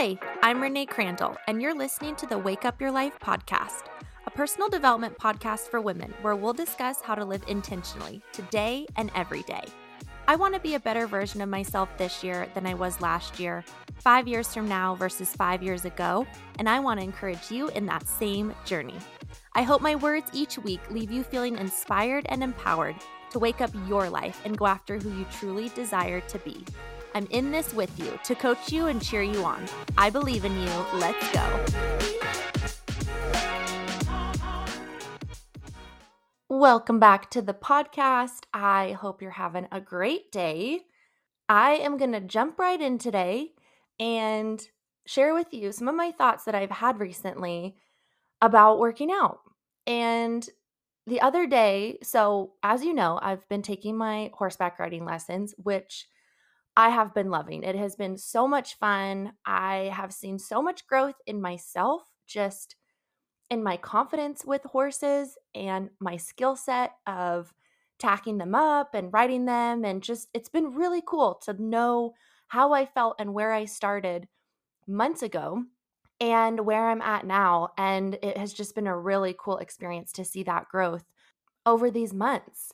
Hi, I'm Renee Crandall, and you're listening to the Wake Up Your Life podcast, a personal development podcast for women where we'll discuss how to live intentionally today and every day. I want to be a better version of myself this year than I was last year, five years from now versus five years ago, and I want to encourage you in that same journey. I hope my words each week leave you feeling inspired and empowered to wake up your life and go after who you truly desire to be. I'm in this with you to coach you and cheer you on. I believe in you. Let's go. Welcome back to the podcast. I hope you're having a great day. I am going to jump right in today and share with you some of my thoughts that I've had recently about working out. And the other day, so as you know, I've been taking my horseback riding lessons, which I have been loving. It has been so much fun. I have seen so much growth in myself, just in my confidence with horses and my skill set of tacking them up and riding them. And just, it's been really cool to know how I felt and where I started months ago and where I'm at now. And it has just been a really cool experience to see that growth over these months.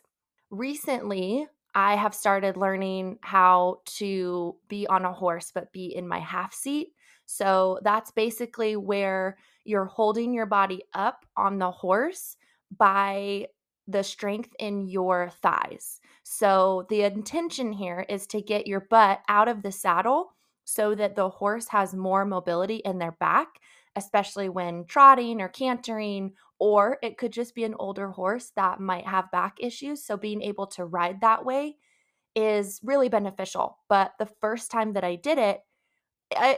Recently, I have started learning how to be on a horse, but be in my half seat. So that's basically where you're holding your body up on the horse by the strength in your thighs. So the intention here is to get your butt out of the saddle so that the horse has more mobility in their back, especially when trotting or cantering, or it could just be an older horse that might have back issues. So being able to ride that way is really beneficial. But the first time that I did it,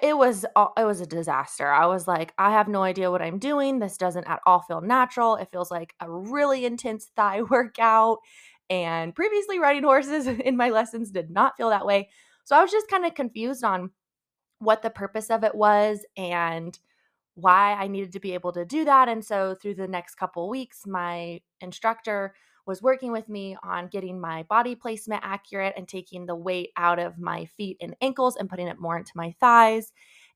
it was it was a disaster. I was like, I have no idea what I'm doing. This doesn't at all feel natural. It feels like a really intense thigh workout. And previously riding horses in my lessons did not feel that way. So I was just kind of confused on what the purpose of it was and why I needed to be able to do that. And so through the next couple weeks, my instructor was working with me on getting my body placement accurate and taking the weight out of my feet and ankles and putting it more into my thighs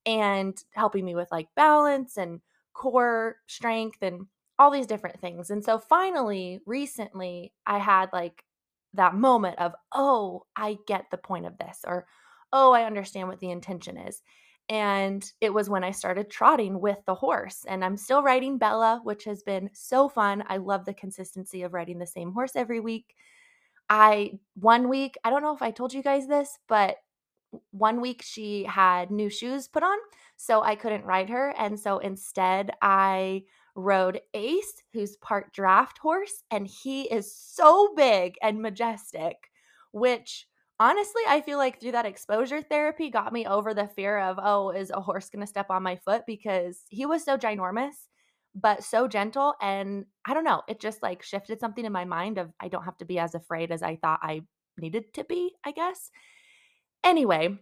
and helping me with like balance and core strength and all these different things. And so finally, recently, I had like that moment of, oh, I get the point of this, or oh, I understand what the intention is. And it was when I started trotting with the horse. And I'm still riding Bella, which has been so fun. I love the consistency of riding the same horse every week. I, one week, I don't know if I told you guys this, but one week she had new shoes put on, so I couldn't ride her. And so instead, I rode Ace, who's part draft horse, and he is so big and majestic, which honestly, I feel like through that exposure therapy got me over the fear of, oh, is a horse going to step on my foot? Because he was so ginormous, but so gentle. And I don't know, it just like shifted something in my mind of I don't have to be as afraid as I thought I needed to be, I guess. Anyway,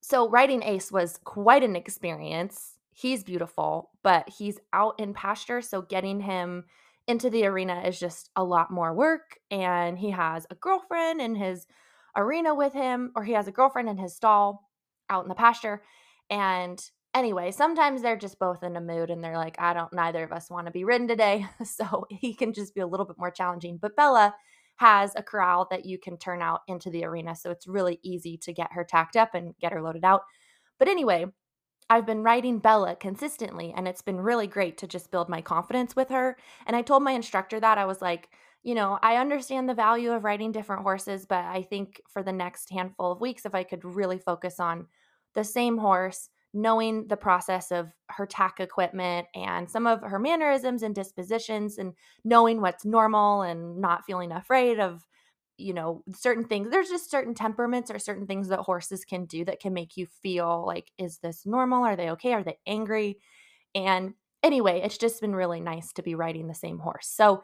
so riding Ace was quite an experience. He's beautiful, but he's out in pasture. So getting him into the arena is just a lot more work. And he has a girlfriend and his arena with him, or he has a girlfriend in his stall out in the pasture. And anyway, sometimes they're just both in a mood and they're like, I don't, neither of us want to be ridden today. So he can just be a little bit more challenging. But Bella has a corral that you can turn out into the arena. So it's really easy to get her tacked up and get her loaded out. But anyway, I've been riding Bella consistently and it's been really great to just build my confidence with her. And I told my instructor that I was like, you know, I understand the value of riding different horses, but I think for the next handful of weeks, if I could really focus on the same horse, knowing the process of her tack equipment and some of her mannerisms and dispositions, and knowing what's normal and not feeling afraid of, you know, certain things. There's just certain temperaments or certain things that horses can do that can make you feel like, is this normal? Are they okay? Are they angry? And anyway, it's just been really nice to be riding the same horse. So,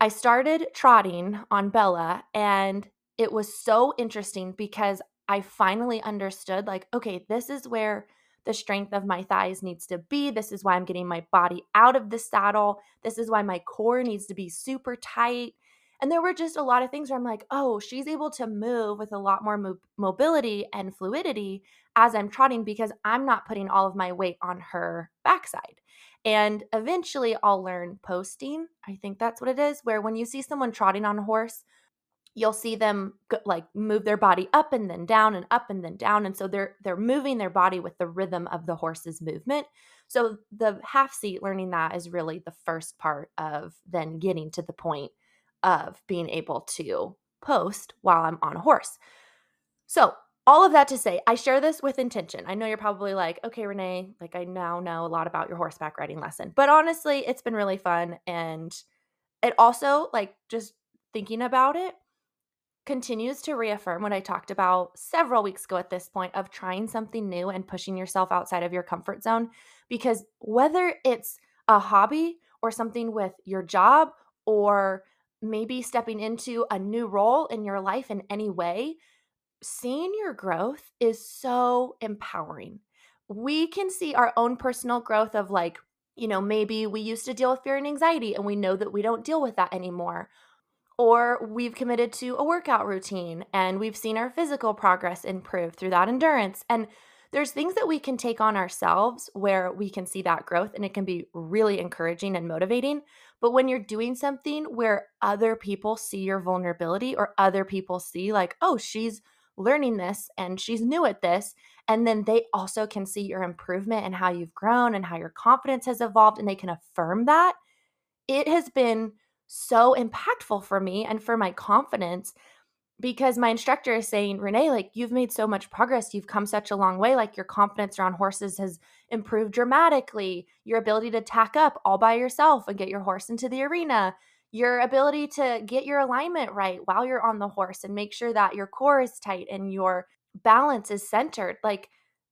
I started trotting on Bella and it was so interesting because I finally understood like, okay, this is where the strength of my thighs needs to be. This is why I'm getting my body out of the saddle. This is why my core needs to be super tight. And there were just a lot of things where I'm like, oh, she's able to move with a lot more mo- mobility and fluidity as I'm trotting because I'm not putting all of my weight on her backside. And eventually I'll learn posting. I think that's what it is, where when you see someone trotting on a horse, you'll see them go, like move their body up and then down and up and then down and so they're they're moving their body with the rhythm of the horse's movement so the half seat learning that is really the first part of then getting to the point of being able to post while I'm on a horse. So, all of that to say, I share this with intention. I know you're probably like, okay, Renee, like I now know a lot about your horseback riding lesson. But honestly, it's been really fun. And it also, like, just thinking about it, continues to reaffirm what I talked about several weeks ago at this point of trying something new and pushing yourself outside of your comfort zone. Because whether it's a hobby or something with your job or maybe stepping into a new role in your life in any way, seeing your growth is so empowering. We can see our own personal growth of like, you know, maybe we used to deal with fear and anxiety and we know that we don't deal with that anymore. Or we've committed to a workout routine and we've seen our physical progress improve through that endurance. And there's things that we can take on ourselves where we can see that growth and it can be really encouraging and motivating. But when you're doing something where other people see your vulnerability or other people see, like, oh, she's learning this and she's new at this, and then they also can see your improvement and how you've grown and how your confidence has evolved and they can affirm that, it has been so impactful for me and for my confidence because my instructor is saying, Renee, like you've made so much progress. You've come such a long way. Like your confidence around horses has improved dramatically. Your ability to tack up all by yourself and get your horse into the arena. Your ability to get your alignment right while you're on the horse and make sure that your core is tight and your balance is centered. Like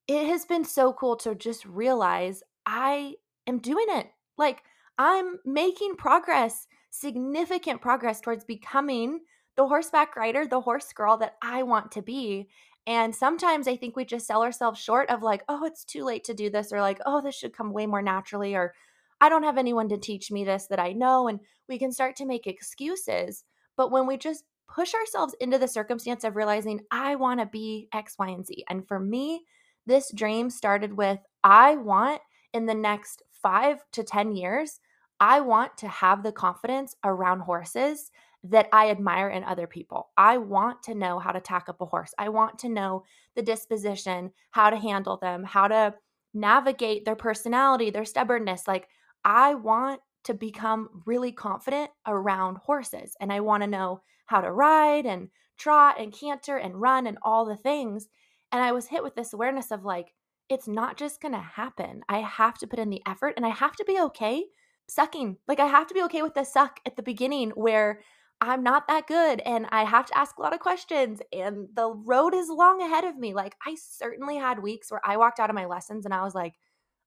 it has been so cool to just realize I am doing it. Like I'm making progress, significant progress towards becoming the horseback rider, the horse girl that I want to be. And sometimes I think we just sell ourselves short of like, oh, it's too late to do this, or like, oh, this should come way more naturally, or I don't have anyone to teach me this that I know. And we can start to make excuses. But when we just push ourselves into the circumstance of realizing, I want to be X, Y, and Z. And for me, this dream started with I want in the next five to 10 years, I want to have the confidence around horses that I admire in other people. I want to know how to tack up a horse. I want to know the disposition, how to handle them, how to navigate their personality, their stubbornness. Like, I want to become really confident around horses and I want to know how to ride and trot and canter and run and all the things. And I was hit with this awareness of like, it's not just going to happen. I have to put in the effort and I have to be okay sucking. Like, I have to be okay with the suck at the beginning where I'm not that good and I have to ask a lot of questions and the road is long ahead of me. Like I certainly had weeks where I walked out of my lessons and I was like,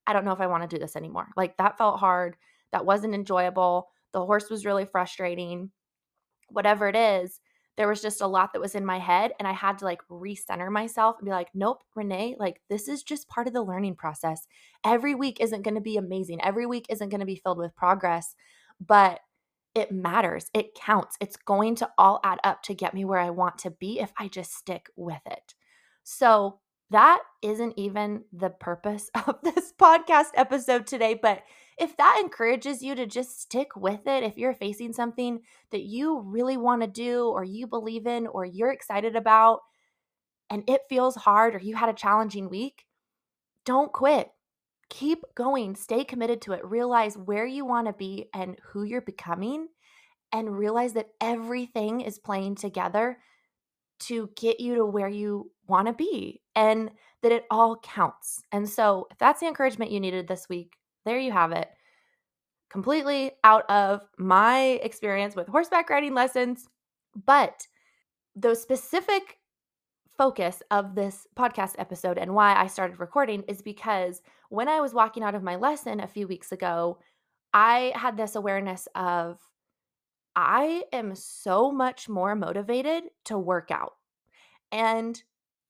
I don't know if I want to do this anymore. Like that felt hard. That wasn't enjoyable. The horse was really frustrating. Whatever it is, there was just a lot that was in my head and I had to like recenter myself and be like, nope, Renee, like this is just part of the learning process. Every week isn't going to be amazing. Every week isn't going to be filled with progress, but it matters. It counts. It's going to all add up to get me where I want to be if I just stick with it. So, that isn't even the purpose of this podcast episode today. But if that encourages you to just stick with it, if you're facing something that you really want to do, or you believe in, or you're excited about, and it feels hard, or you had a challenging week, don't quit keep going, stay committed to it, realize where you want to be and who you're becoming, and realize that everything is playing together to get you to where you want to be and that it all counts. And so, if that's the encouragement you needed this week, there you have it. Completely out of my experience with horseback riding lessons, but the specific focus of this podcast episode and why I started recording is because when I was walking out of my lesson a few weeks ago, I had this awareness of I am so much more motivated to work out. And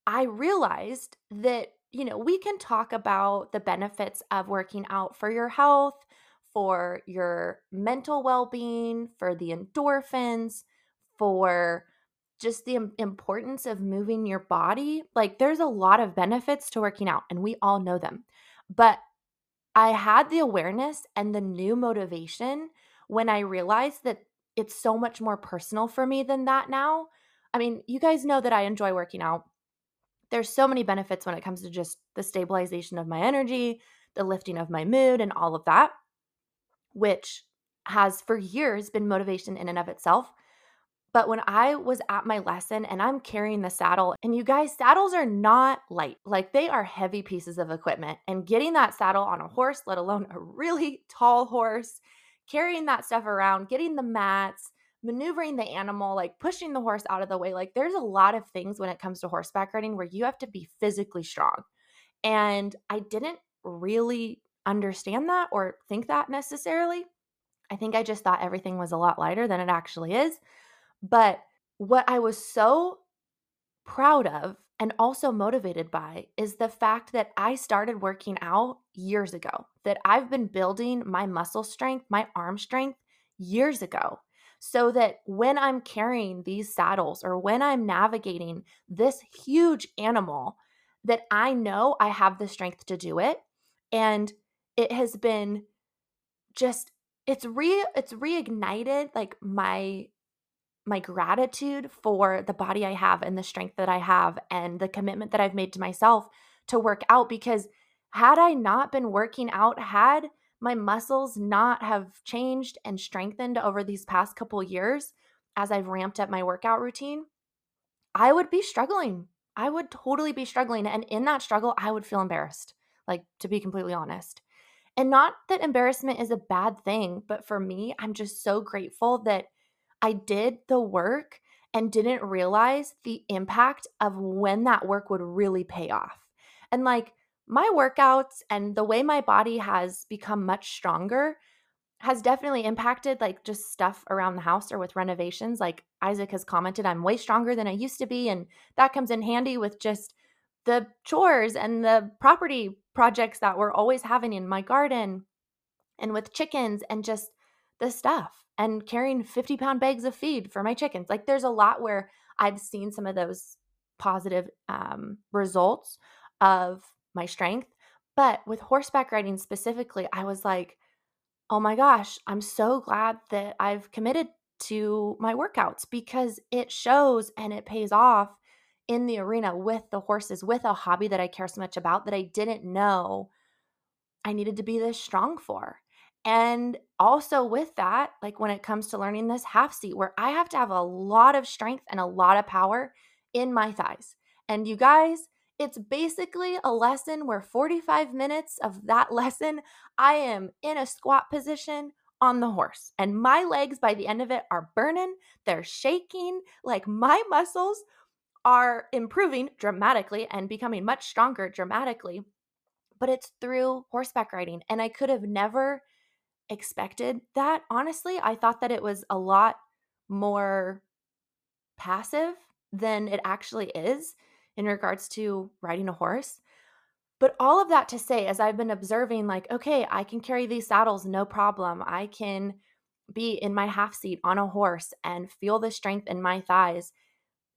I realized that, you know, we can talk about the benefits of working out for your health, for your mental well being, for the endorphins, for just the importance of moving your body. Like, there's a lot of benefits to working out, and we all know them. But I had the awareness and the new motivation when I realized that it's so much more personal for me than that now. I mean, you guys know that I enjoy working out. There's so many benefits when it comes to just the stabilization of my energy, the lifting of my mood, and all of that, which has for years been motivation in and of itself. But when I was at my lesson and I'm carrying the saddle, and you guys, saddles are not light. Like they are heavy pieces of equipment. And getting that saddle on a horse, let alone a really tall horse, carrying that stuff around, getting the mats, maneuvering the animal, like pushing the horse out of the way. Like there's a lot of things when it comes to horseback riding where you have to be physically strong. And I didn't really understand that or think that necessarily. I think I just thought everything was a lot lighter than it actually is. But what I was so proud of and also motivated by is the fact that I started working out years ago, that I've been building my muscle strength, my arm strength years ago. So that when I'm carrying these saddles or when I'm navigating this huge animal, that I know I have the strength to do it. And it has been just it's re it's reignited like my my gratitude for the body I have and the strength that I have and the commitment that I've made to myself to work out because had I not been working out, had my muscles not have changed and strengthened over these past couple years as I've ramped up my workout routine, I would be struggling. I would totally be struggling. And in that struggle, I would feel embarrassed, like to be completely honest. And not that embarrassment is a bad thing, but for me, I'm just so grateful that I did the work and didn't realize the impact of when that work would really pay off. And like my workouts and the way my body has become much stronger has definitely impacted like just stuff around the house or with renovations. Like Isaac has commented, I'm way stronger than I used to be. And that comes in handy with just the chores and the property projects that we're always having in my garden and with chickens and just the stuff and carrying 50 pound bags of feed for my chickens. Like there's a lot where I've seen some of those positive um, results of my strength. But with horseback riding specifically, I was like, oh my gosh, I'm so glad that I've committed to my workouts because it shows and it pays off in the arena with the horses, with a hobby that I care so much about that I didn't know I needed to be this strong for. And also with that, like when it comes to learning this half seat, where I have to have a lot of strength and a lot of power in my thighs. And you guys, it's basically a lesson where 45 minutes of that lesson, I am in a squat position on the horse. And my legs by the end of it are burning, they're shaking, like my muscles are improving dramatically and becoming much stronger dramatically. But it's through horseback riding. And I could have never expected that. Honestly, I thought that it was a lot more passive than it actually is in regards to riding a horse. But all of that to say, as I've been observing, like, okay, I can carry these saddles no problem. I can be in my half seat on a horse and feel the strength in my thighs.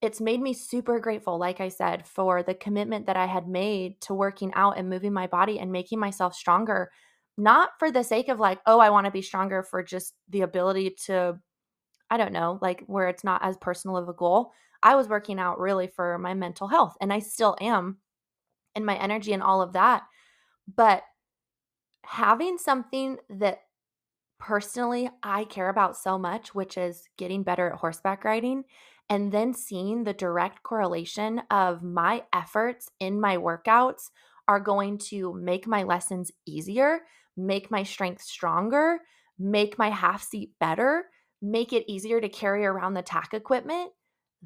It's made me super grateful, like I said, for the commitment that I had made to working out and moving my body and making myself stronger not for the sake of like, oh, I want to be stronger for just the ability to, I don't know, like where it's not as personal of a goal. I was working out really for my mental health and I still am and my energy and all of that. But having something that personally I care about so much, which is getting better at horseback riding, and then seeing the direct correlation of my efforts in my workouts are going to make my lessons easier make my strength stronger, make my half seat better, make it easier to carry around the tack equipment.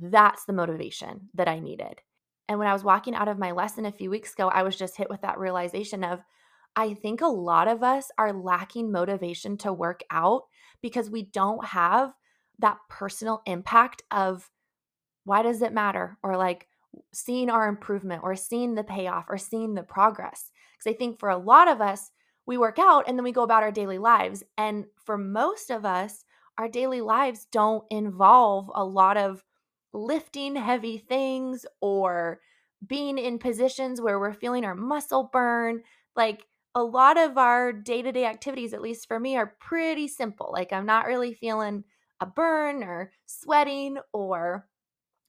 That's the motivation that I needed. And when I was walking out of my lesson a few weeks ago, I was just hit with that realization of I think a lot of us are lacking motivation to work out because we don't have that personal impact of why does it matter? Or like seeing our improvement or seeing the payoff or seeing the progress. Because I think for a lot of us, we work out and then we go about our daily lives. And for most of us, our daily lives don't involve a lot of lifting heavy things or being in positions where we're feeling our muscle burn. Like a lot of our day to day activities, at least for me, are pretty simple. Like I'm not really feeling a burn or sweating or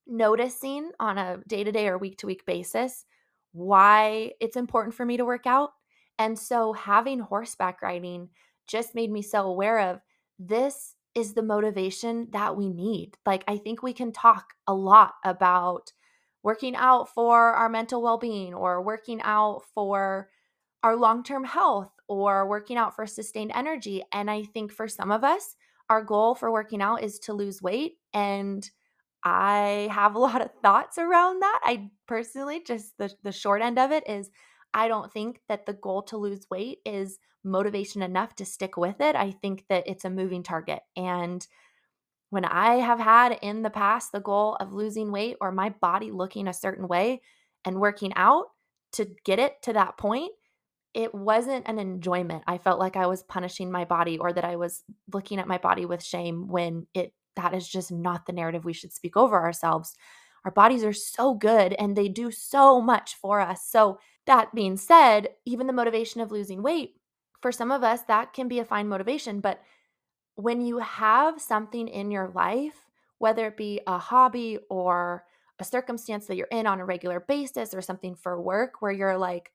noticing on a day to day or week to week basis why it's important for me to work out. And so having horseback riding just made me so aware of this is the motivation that we need. Like, I think we can talk a lot about working out for our mental well being or working out for our long term health or working out for sustained energy. And I think for some of us, our goal for working out is to lose weight. And I have a lot of thoughts around that. I personally, just the, the short end of it is I don't think that the goal to lose weight is motivation enough to stick with it. I think that it's a moving target. And when I have had in the past the goal of losing weight or my body looking a certain way and working out to get it to that point, it wasn't an enjoyment. I felt like I was punishing my body or that I was looking at my body with shame when it that is just not the narrative we should speak over ourselves. Our bodies are so good and they do so much for us. So, that being said, even the motivation of losing weight, for some of us, that can be a fine motivation. But when you have something in your life, whether it be a hobby or a circumstance that you're in on a regular basis or something for work where you're like,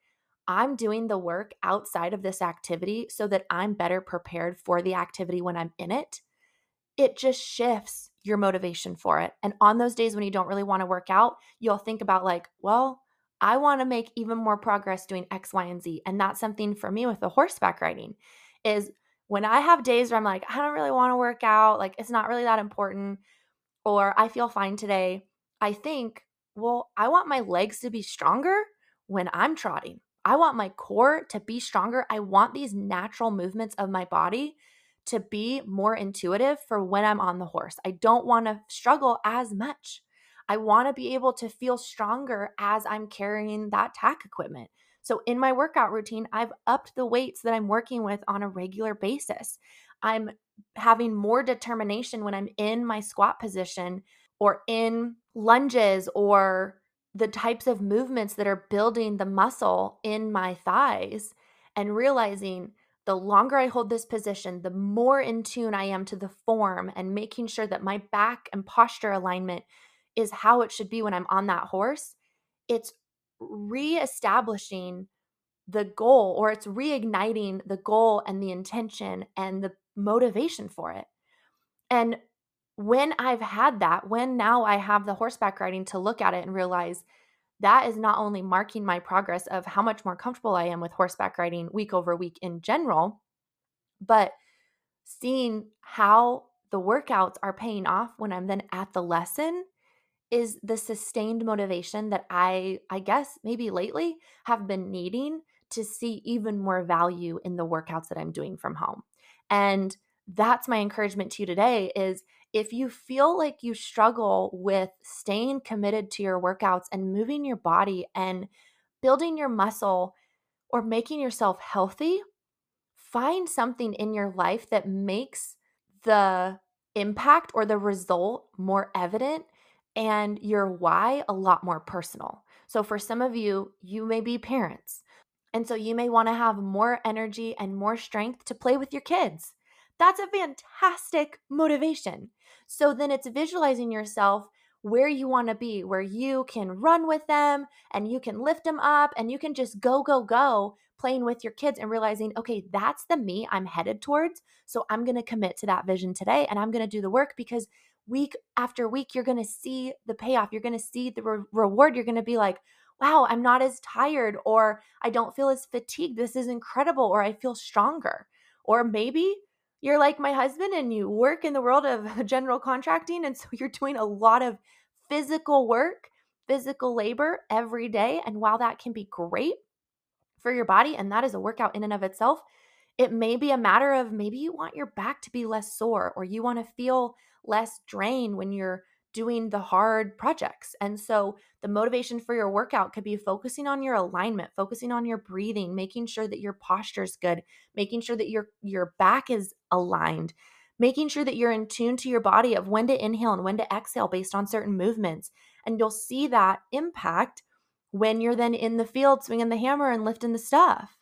I'm doing the work outside of this activity so that I'm better prepared for the activity when I'm in it it just shifts your motivation for it. And on those days when you don't really want to work out, you'll think about, like, well, I want to make even more progress doing X, Y, and Z. And that's something for me with the horseback riding is when I have days where I'm like, I don't really want to work out, like, it's not really that important, or I feel fine today. I think, well, I want my legs to be stronger when I'm trotting. I want my core to be stronger. I want these natural movements of my body to be more intuitive for when I'm on the horse. I don't want to struggle as much. I want to be able to feel stronger as I'm carrying that tack equipment. So, in my workout routine, I've upped the weights that I'm working with on a regular basis. I'm having more determination when I'm in my squat position or in lunges or the types of movements that are building the muscle in my thighs and realizing the longer I hold this position, the more in tune I am to the form and making sure that my back and posture alignment is how it should be when I'm on that horse. It's reestablishing the goal or it's reigniting the goal and the intention and the motivation for it. And when I've had that, when now I have the horseback riding to look at it and realize that is not only marking my progress of how much more comfortable I am with horseback riding week over week in general, but seeing how the workouts are paying off when I'm then at the lesson is the sustained motivation that I I guess maybe lately have been needing to see even more value in the workouts that I'm doing from home. And that's my encouragement to you today is if you feel like you struggle with staying committed to your workouts and moving your body and building your muscle or making yourself healthy, find something in your life that makes the impact or the result more evident and your why a lot more personal. So, for some of you, you may be parents. And so you may want to have more energy and more strength to play with your kids. That's a fantastic motivation. So then it's visualizing yourself where you want to be, where you can run with them and you can lift them up and you can just go, go, go playing with your kids and realizing, okay, that's the me I'm headed towards. So I'm going to commit to that vision today and I'm going to do the work because week after week, you're going to see the payoff. You're going to see the re- reward. You're going to be like, wow, I'm not as tired or I don't feel as fatigued. This is incredible or I feel stronger. Or maybe you're like my husband and you work in the world of general contracting. And so you're doing a lot of physical work, physical labor every day. And while that can be great for your body, and that is a workout in and of itself, it may be a matter of maybe you want your back to be less sore or you want to feel less drain when you're doing the hard projects. And so the motivation for your workout could be focusing on your alignment, focusing on your breathing, making sure that your posture is good, making sure that your your back is aligned, making sure that you're in tune to your body of when to inhale and when to exhale based on certain movements. And you'll see that impact when you're then in the field swinging the hammer and lifting the stuff.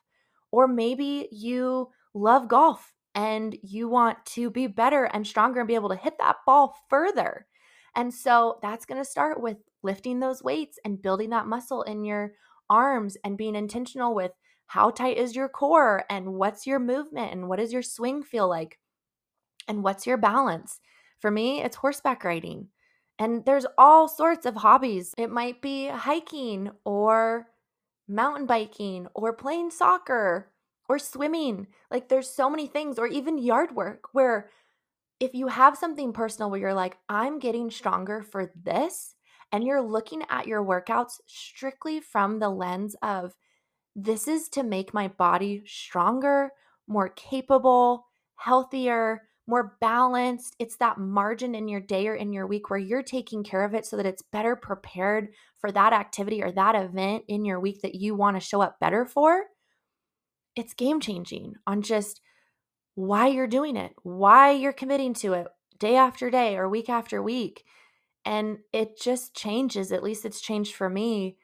Or maybe you love golf and you want to be better and stronger and be able to hit that ball further. And so that's going to start with lifting those weights and building that muscle in your arms and being intentional with how tight is your core and what's your movement and what does your swing feel like and what's your balance. For me, it's horseback riding. And there's all sorts of hobbies. It might be hiking or mountain biking or playing soccer or swimming. Like there's so many things, or even yard work where if you have something personal where you're like, I'm getting stronger for this, and you're looking at your workouts strictly from the lens of this is to make my body stronger, more capable, healthier, more balanced. It's that margin in your day or in your week where you're taking care of it so that it's better prepared for that activity or that event in your week that you want to show up better for. It's game changing on just why you're doing it, why you're committing to it day after day or week after week. And it just changes, at least it's changed for me,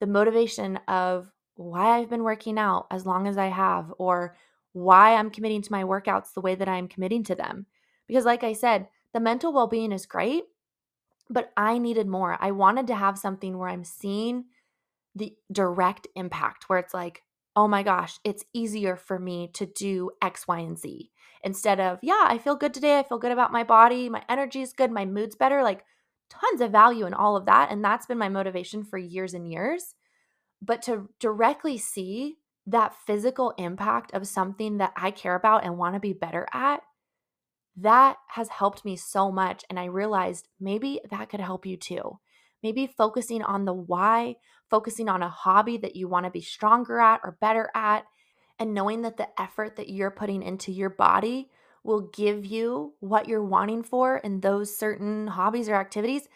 the motivation of why I've been working out as long as I have, or why I'm committing to my workouts the way that I'm committing to them. Because, like I said, the mental well being is great, but I needed more. I wanted to have something where I'm seeing the direct impact, where it's like, oh my gosh, it's easier for me to do X, Y, and Z instead of, yeah, I feel good today. I feel good about my body. My energy is good. My mood's better. Like tons of value in all of that. And that's been my motivation for years and years. But to directly see that physical impact of something that I care about and want to be better at, that has helped me so much. And I realized maybe that could help you too. Maybe focusing on the why, focusing on a hobby that you want to be stronger at or better at, and knowing that the effort that you're putting into your body will give you what you're wanting for in those certain hobbies or activities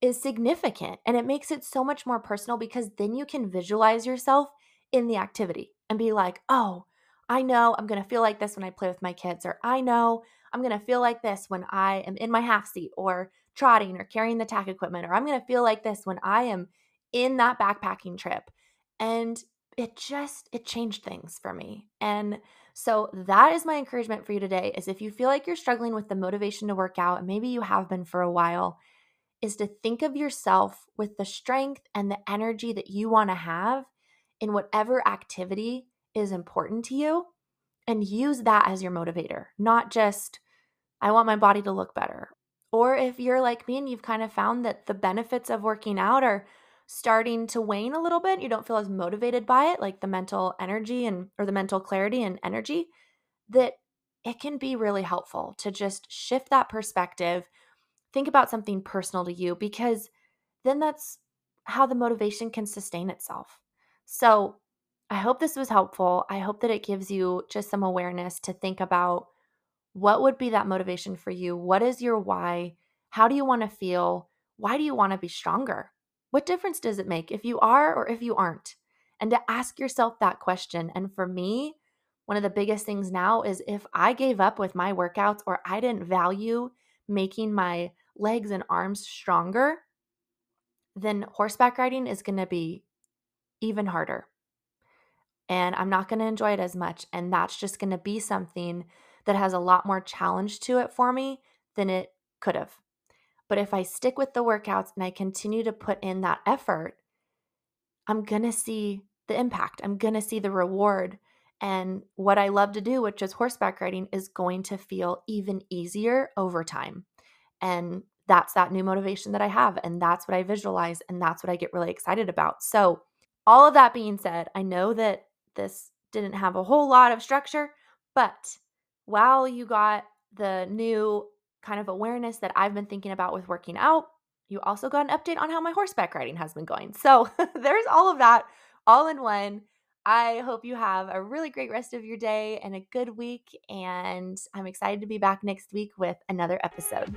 is significant. And it makes it so much more personal because then you can visualize yourself in the activity and be like, oh, I know I'm going to feel like this when I play with my kids, or I know I'm going to feel like this when I am in my half seat, or trotting or carrying the tack equipment, or I'm going to feel like this when I am in that backpacking trip. And it just it changed things for me. And so that is my encouragement for you today is if you feel like you're struggling with the motivation to work out and maybe you have been for a while is to think of yourself with the strength and the energy that you want to have in whatever activity is important to you and use that as your motivator, not just I want my body to look better or if you're like me and you've kind of found that the benefits of working out are starting to wane a little bit, you don't feel as motivated by it, like the mental energy and or the mental clarity and energy, that it can be really helpful to just shift that perspective, think about something personal to you because then that's how the motivation can sustain itself. So, I hope this was helpful. I hope that it gives you just some awareness to think about what would be that motivation for you? What is your why? How do you want to feel? Why do you want to be stronger? What difference does it make if you are or if you aren't? And to ask yourself that question. And for me, one of the biggest things now is if I gave up with my workouts or I didn't value making my legs and arms stronger, then horseback riding is going to be even harder. And I'm not going to enjoy it as much. And that's just going to be something that has a lot more challenge to it for me than it could have. But if I stick with the workouts and I continue to put in that effort, I'm going to see the impact. I'm going to see the reward. And what I love to do, which is horseback riding, is going to feel even easier over time. And that's that new motivation that I have. And that's what I visualize. And that's what I get really excited about. So, all of that being said, I know that this didn't have a whole lot of structure, but while you got the new kind of awareness that I've been thinking about with working out, you also got an update on how my horseback riding has been going. So there's all of that all in one. I hope you have a really great rest of your day and a good week. And I'm excited to be back next week with another episode.